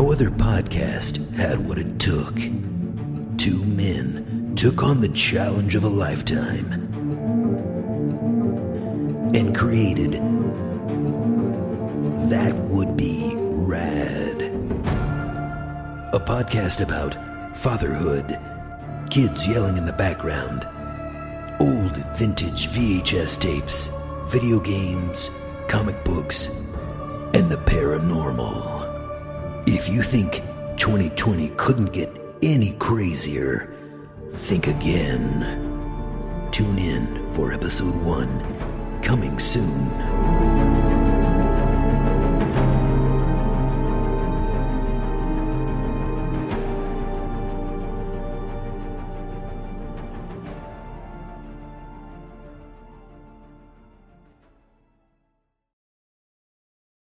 No other podcast had what it took, two men took on the challenge of a lifetime and created That Would Be Rad. A podcast about fatherhood, kids yelling in the background, old vintage VHS tapes, video games, comic books, and the paranormal. If you think 2020 couldn't get any crazier, think again. Tune in for episode one, coming soon.